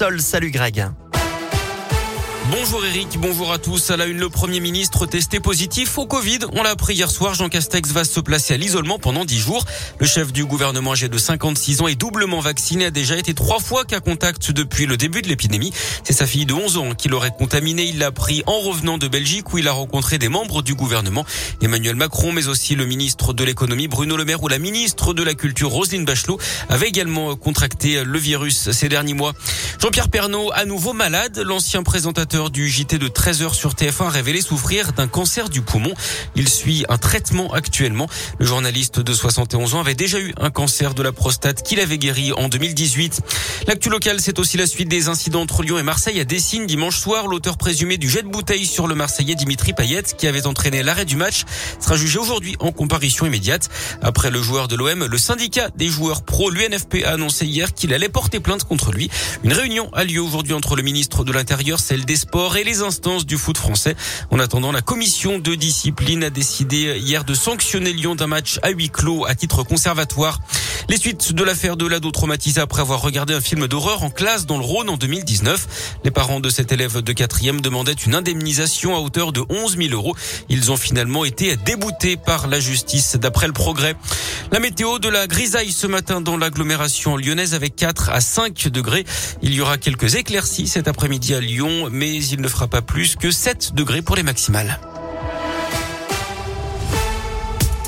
Salut Greg. Bonjour Eric, bonjour à tous. À la une, le Premier ministre testé positif au Covid. On l'a appris hier soir, Jean Castex va se placer à l'isolement pendant 10 jours. Le chef du gouvernement âgé de 56 ans et doublement vacciné a déjà été trois fois cas contact depuis le début de l'épidémie. C'est sa fille de 11 ans qui l'aurait contaminé. Il l'a pris en revenant de Belgique où il a rencontré des membres du gouvernement. Emmanuel Macron, mais aussi le ministre de l'économie Bruno Le Maire ou la ministre de la culture Roselyne Bachelot avaient également contracté le virus ces derniers mois. Jean-Pierre Pernaud, à nouveau malade, l'ancien présentateur du JT de 13h sur TF1 a révélé souffrir d'un cancer du poumon. Il suit un traitement actuellement. Le journaliste de 71 ans avait déjà eu un cancer de la prostate qu'il avait guéri en 2018. L'actu local, c'est aussi la suite des incidents entre Lyon et Marseille à Dessine dimanche soir. L'auteur présumé du jet de bouteille sur le Marseillais Dimitri Payet, qui avait entraîné l'arrêt du match, sera jugé aujourd'hui en comparution immédiate. Après le joueur de l'OM, le syndicat des joueurs pro, l'UNFP, a annoncé hier qu'il allait porter plainte contre lui. Une réunion a lieu aujourd'hui entre le ministre de l'Intérieur, celle des et les instances du foot français. En attendant, la commission de discipline a décidé hier de sanctionner Lyon d'un match à huis clos à titre conservatoire. Les suites de l'affaire de l'ado traumatisé après avoir regardé un film d'horreur en classe dans le Rhône en 2019. Les parents de cet élève de quatrième demandaient une indemnisation à hauteur de 11 000 euros. Ils ont finalement été déboutés par la justice d'après le progrès. La météo de la grisaille ce matin dans l'agglomération lyonnaise avec 4 à 5 degrés. Il y aura quelques éclaircies cet après-midi à Lyon, mais il ne fera pas plus que 7 degrés pour les maximales.